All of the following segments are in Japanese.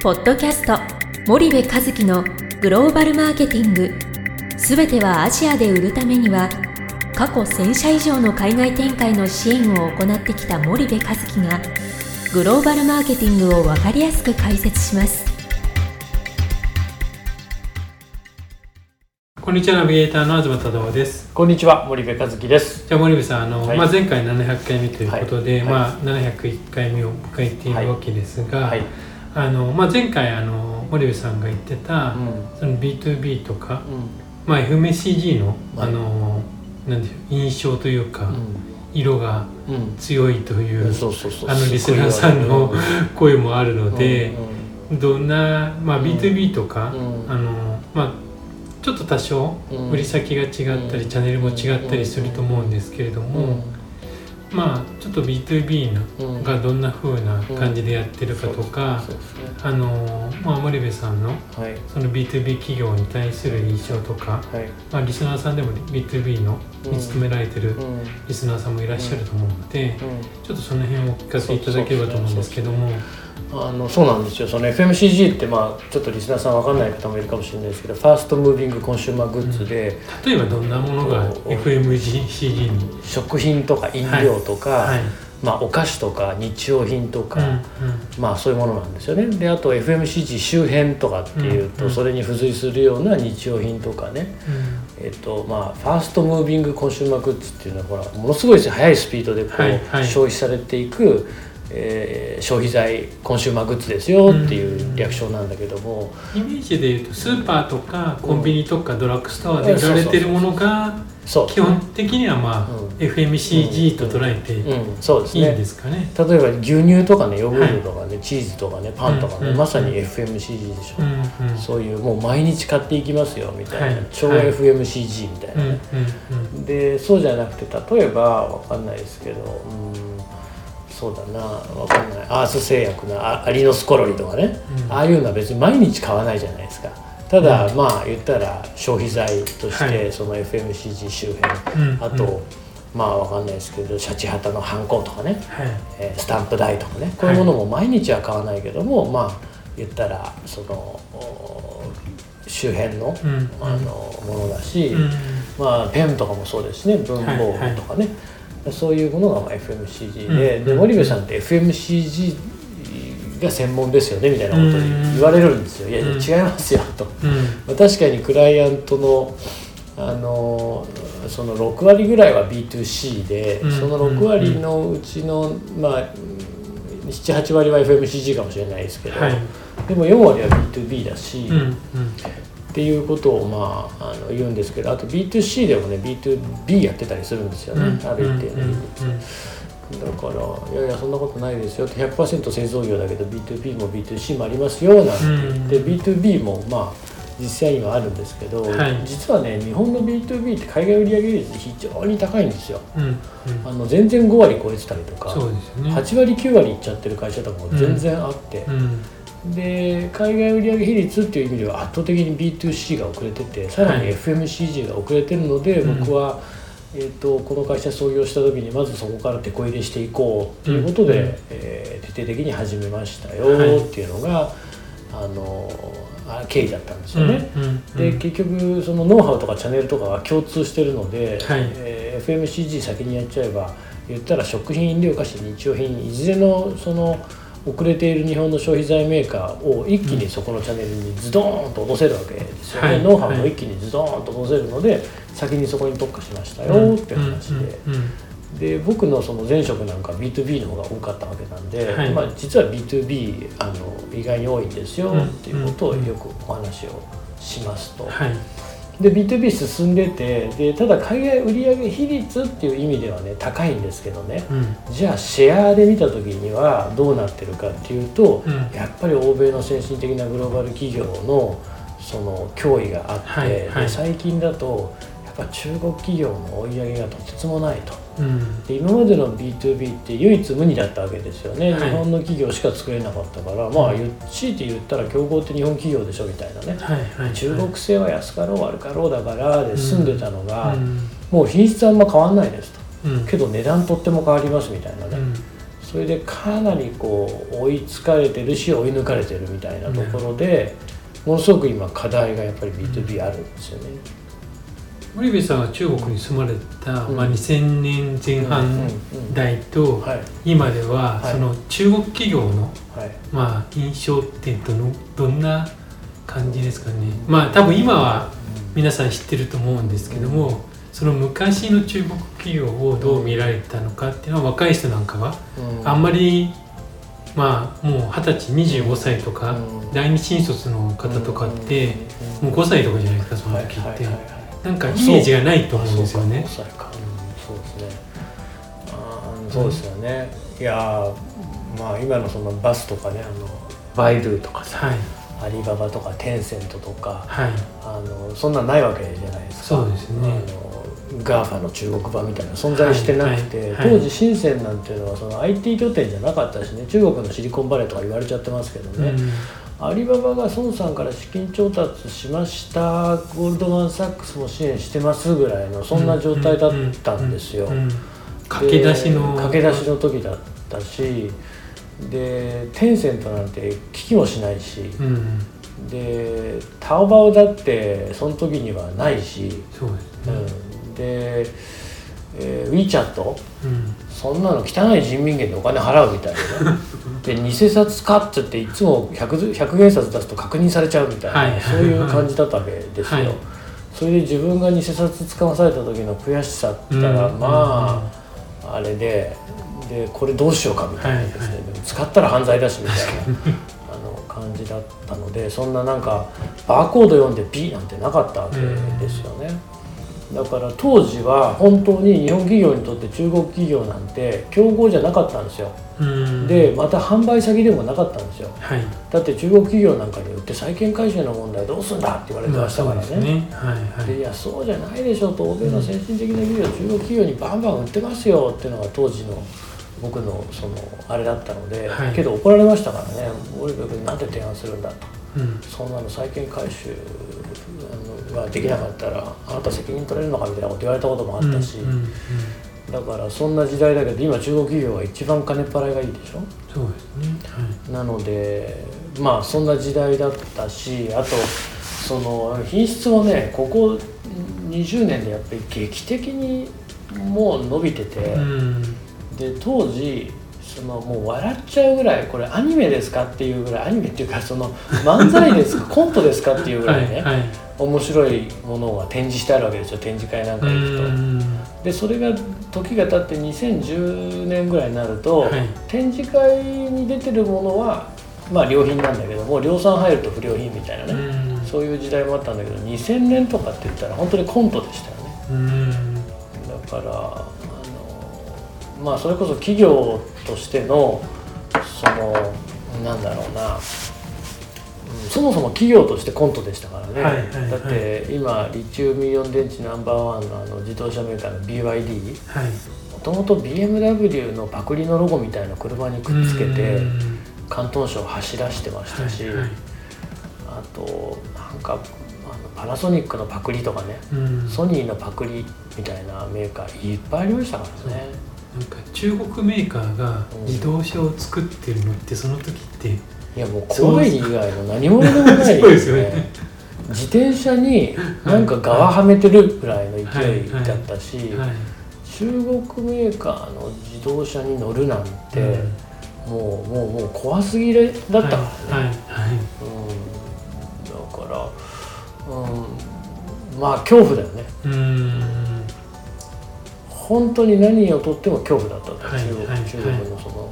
ポッドキャスト森部和樹のグローバルマーケティング。すべてはアジアで売るためには過去1000社以上の海外展開の支援を行ってきた森部和樹がグローバルマーケティングを分かりやすく解説します。こんにちはナビゲーターの東忠夫です。こんにちは森部和樹です。じゃあ森部さんあの、はい。まあ、前回700回目ということで、はい。まあ、701回目を迎えているわけですが、はい。あのまあ、前回あの森部さんが言ってた、うん。その B2B とか、うまあ、FMCG の,、はい。あのなんていう印象というか、ん。色がうん。強いという。あのリスナーさんの声もあるので、うんどんな、まあ、うん。B2B とか、うん。あのまあちょっと多少うん。売り先が違ったり、うん。チャンネルも違ったりすると思うんですけれども、まあちょっと B2B のうん。うん。がどんな風な感じでやってるかとか、そうですね。あのまあ森部さんのはい。その B2B 企業に対する印象とか、はい。まあ、リスナーさんでも B2B のうんに勤められてるうん。リスナーさんもいらっしゃると思うので、うん。ちょっとその辺をお聞かせいただければと思うんですけども。あのそうなんですよその FMCG ってまあちょっとリスナーさんわかんない方もいるかもしれないですけどファーストムービングコンシューマーグッズで、例えばどんなものが FMCG に、食品とか飲料とか、はいまあ、お菓子とか日用品とか、うんうん。まあそういうものなんですよね。であと FMCG 周辺とかっていうと、うんそれに付随するような日用品とかね。えっとまあ、ファーストムービングコンシューマーグッズっていうのはほらものすごい速いスピードでこう、はいはい。消費されていく、えー消費財コンシューマーグッズですよっていう略称なんだけども、イメージでいうとスーパーとかコンビニとかドラッグストアで売られてるものがそう基本的にはまあうん。FMCG と捉えてうん、そうですいいんねですかね。例えば牛乳とかねヨーグルトとかね、チーズとかねパンとかね、うん。まさに FMCG でしょ、うん。うん。そういうもう毎日買っていきますよみたいな、はい。超はい FMCG みたいな。うん。ね、うん。でそうじゃなくて例えばわかんないですけどうん。そうだな。わかんない。アース製薬のあアリノスコロリとかね、うん。ああいうのは別に毎日買わないじゃないですかただ、まあ言ったら消費財として、はい。その FMCG 周辺、うんあと、うんまあわかんないですけどシャチハタのハンコとかね、はい。えースタンプ代とかねこういうものも毎日は買わないけども、まあ言ったらそのお周辺の,、うん。あのものだし、うん。まあ、ペンとかもそうですしね文房具とかね、そういうものがまあ FMCG で,、うん。で森部さんって FMCG が専門ですよねみたいなことを言われるんですよ、いやいやうん違いますよと、うん。まあ、確かにクライアントのあのその6割ぐらいは B2C で、うん。その6割のうちの、まあ78割は FMCG かもしれないですけど、はい。でも4割は B2B だし、うんうん。っていうことをまああの言うんですけどあと B2C でもね B2B やってたりするんですよね、ある一定のうん。比率、だから「いやいやそんなことないですよ」って100%製造業だけど B2B も B2C もありますよなんて言って、B2B もまあ実際にはあるんですけど、はい。実はね日本の B2B って海外売上率非常に高いんですよ。うん。うん。あの全然5割超えてたりとか、ね。8割9割いっちゃってる会社とかも全然あって、うん。で海外売上比率っていう意味では圧倒的に B2C が遅れててさらにはい。FMCG が遅れてるので、うん。僕は、えー、とこの会社創業した時にまずそこから手こ入れしていこうということで、うんえー徹底的に始めましたよはい。っていうのが、あのあ経緯だったんですよね。うんうんで結局そのノウハウとかチャンネルとかは共通してるので、はい。えー FMCG 先にやっちゃえば言ったら食品飲料菓子日用品いずれのその遅れている日本の消費財メーカーを一気にそこのチャンネルにズドーンと落とせるわけですよね、はい。ノウハウも一気にズドーンと落とせるので先にそこに特化しましたよって話で。で僕のその前職なんか B2B の方が多かったわけなんで、はい。まあ、実は B2B あの意外に多いんですようんっていうことをよくお話をしますと。はいで B2B 進んでてでただ海外売上比率っていう意味ではね高いんですけどね。うん。じゃあシェアで見た時にはどうなってるかっていうと、うん。やっぱり欧米の先進的なグローバル企業のその脅威があって、はいはい。で最近だとやっぱ中国企業の追い上げがとてつもないと。うん。で今までの B2B って唯一無二だったわけですよね、はい。日本の企業しか作れなかったからまあ強いて言ったら競合って日本企業でしょみたいなね。はいはい中国製は安かろう悪かろうだからで済ん。でたのが、うん。もう品質はあんま変わんないですと。うん。けど値段とっても変わりますみたいなね、うん。それでかなりこう追いつかれてるし追い抜かれてるみたいなところで、ものすごく今課題がやっぱり B2B あるんですよね。森部さんは中国に住まれた、うん。まあ、2000年前半代とはい。今では、はい。その中国企業の、はい。まあ、印象ってどのどんな感じですかね。まあ多分今は皆さん知ってると思うんですけども、その昔の中国企業をどう見られたのかっていうのは若い人なんかはうん。あんまりまあもう二十歳25歳とか、うん。第二新卒の方とかって、もう5歳とかじゃないですかそのはい時って、なんかイメージがないと思うんですよね。あそうか。5歳か。うんそうですね。そうですよね、いやーまあ今のその BATHとかねあのバイドゥとかさ、はい。アリババとかテンセントとかはい。あのそんなんないわけじゃないですか。そうですね。あの GAFA の中国版みたいな存在してなくて、はい。当時深センなんていうのはその IT 拠点じゃなかったしね中国のシリコンバレーとか言われちゃってますけどね、うんアリババが孫さんから資金調達しました。ゴールドマン・サックスも支援してますぐらいのそんな状態だったんですよ。駆け出しの。で駆け出しの時だったしでテンセントなんて聞きもしないし、うんでタオバオだってその時にはないし、そうですね、うん、で、えー、WeChat うん。そんなの汚い人民元でお金払うみたいな。ね で偽札かっつっていつも 100, 100元札出すと確認されちゃうみたいな、はい。はいそういう感じだったわけですよ、はい。それで自分が偽札使わされた時の悔しさって言ったら、うん。まあ、あれででこれどうしようかみたいなですね、はいはいでも使ったら犯罪だしみたいなあの感じだったのでそんななんかバーコード読んで P なんてなかったわけですよね。だから当時は本当に日本企業にとって中国企業なんて競合じゃなかったんですよ。うん。でまた販売先でもなかったんですよ。はい。だって中国企業なんかに売って債権回収の問題どうすんだって言われてましたからね,、ね。はいはい。でいやそうじゃないでしょと欧米の先進的な企業、中国企業にバンバン売ってますよっていうのが当時の僕のそのあれだったので、はい。けど怒られましたからね。森部君なんで提案するんだと。うん。そんなの債権回収ができなかったらあなた責任取れるのかみたいなこと言われたこともあったし、だからそんな時代だけど今中国企業が一番金っ払いがいいでしょ？そうですね。なのでまあそんな時代だったしあとその品質もねここ20年でやっぱり劇的にもう伸びてて、はいうん。で当時そのもう笑っちゃうぐらいこれアニメですかっていうぐらいアニメっていうかその 漫才ですかコントですかっていうぐらいね、はいはい。面白いものが展示してあるわけですよ展示会なんかう行くと。んでそれが時が経って2010年ぐらいになると、はい。展示会に出てるものはまあ良品なんだけども量産入ると不良品みたいなね、うん。そういう時代もあったんだけど2000年とかって言ったら本当にコントでしたよね。うん。だからまあそれこそ企業としてのそのなんだろうな、うんそもそも企業としてコントでしたからね、はいはいはい。だって今リチウムイオン電池ナンバーワンのあの自動車メーカーの BYD はい。もともと BMW のパクリのロゴみたいな車にくっつけてうん。広東省を走らしてましたし、はいはい。あとなんかパナソニックのパクリとかね、うん。ソニーのパクリみたいなメーカーいっぱいありましたからね。なんか中国メーカーが自動車を作ってるのってその時っていやもう怖い以外の何者でもないですよね。自転車になんか側はめてるぐらいの勢いだったし、はい中国メーカーの自動車に乗るなんて、うん。もうもうもう怖すぎれだったからね、うん、だから、うん、まあ恐怖だよね。うん本当に何をとっても恐怖だったと、はい中国はい。中国のその、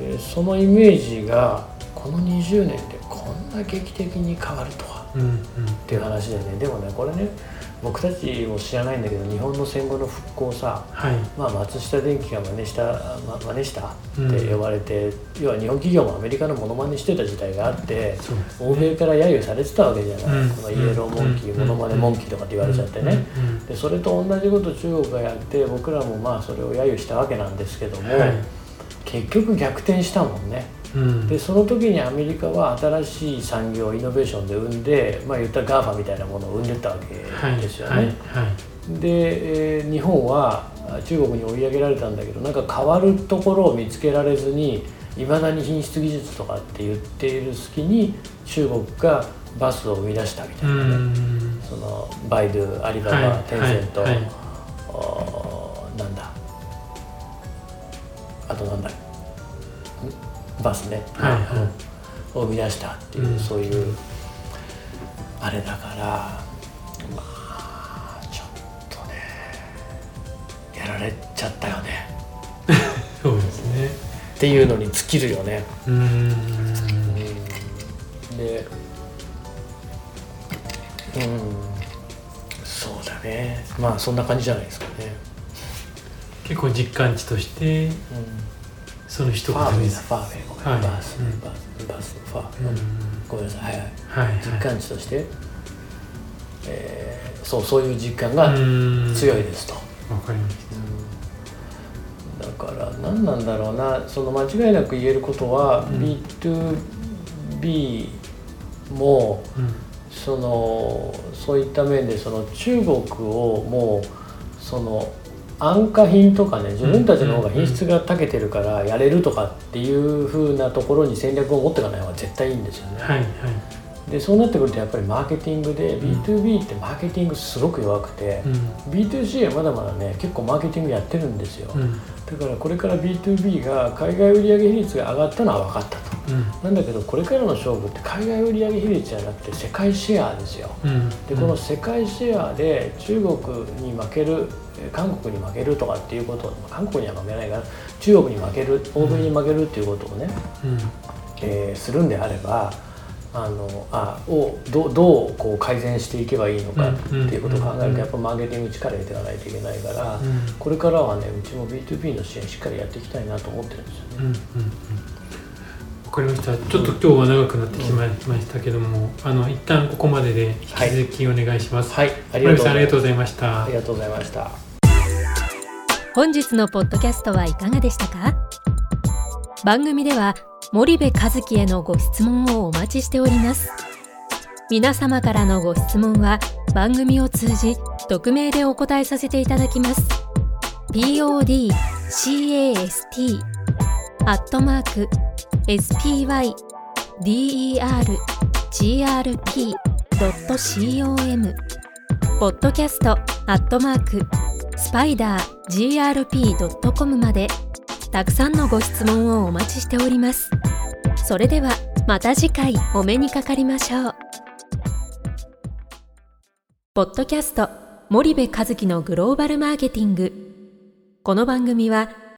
でそのイメージがこの20年でこんな劇的に変わるとは。うんうん。っていう話でね。でもねこれね僕たちも知らないんだけど日本の戦後の復興さはい。まあ、松下電器が真似した、ま、真似したうん。って呼ばれて、要は日本企業もアメリカのモノマネしてた時代があってね。欧米から揶揄されてたわけじゃない、うん。このイエローモンキー、うん。モノマネモンキーとかって言われちゃってね、うん。うん。でそれと同じこと中国がやって僕らもまあそれを揶揄したわけなんですけども、はい結局逆転したもんね。うん。でその時にアメリカは新しい産業イノベーションで生んでまあ言ったら GAFA みたいなものを生んでったわけはいですよね、はいはいで、えー日本は中国に追い上げられたんだけどなんか変わるところを見つけられずにいまだに品質技術とかって言っている隙に中国がバスを生み出したみたいなね、そのバイドゥアリババ、はい、テンセント、あとなんだバスね、はいはい、を生み出したっていう、うん、そういうあれだからまあちょっとねやられちゃったよね。そうですね。っていうのに尽きるよね。うん。でうん。そうだね。まあそんな感じじゃないですかね結構実感値として、うん、その一言ファーウェイだファーウェイごめん、はい、バース、うん、バースバースファー、うん、ごめんなさいはいはい、はい、実感値として、えー、そうそういう実感が強いですと。わかりました、だから何なんだろうな。その間違いなく言えることは、B2B も、そのそういった面でその中国をもうその安価品とかね自分たちの方が品質が長けてるからやれるとかっていうふうなところに戦略を持っていかない方が絶対いいんですよね。はいはい、でそうなってくるとやっぱりマーケティングで B2B ってマーケティングすごく弱くて、うん、B2C はまだまだね結構マーケティングやってるんですよ、うん、だからこれから B2B が海外売上比率が上がったのは分かったと。うん、なんだけどこれからの勝負って海外売上比率じゃなくて世界シェアですよ、うん、でこの世界シェアで中国に負ける韓国に負けるとかっていうこと韓国には負けないから中国に負ける欧米に負けるっていうことをね、うん、えー、するんであればあのあをどどうこう改善していけばいいのかっていうことを考えるとやっぱマーケティング力入れていかないといけないから、これからはねうちも B2B の支援しっかりやっていきたいなと思ってるんですよね。うん。うん。うんかりました。ちょっと今日は長くなってしまいましたけども、あの一旦ここまでで引き続きお願いします。はい、ありがとうございました。ありがとうございました。本日のポッドキャストはいかがでしたか？番組では森部和樹へのご質問をお待ちしております。皆様からのご質問は番組を通じ匿名でお答えさせていただきます。podcast アットマーク spydergrp.com ポッドキャストアットマークスパイダー grp.com までたくさんのご質問をお待ちしております。それではまた次回お目にかかりましょう。ポッドキャスト森部和樹のグローバルマーケティング。この番組は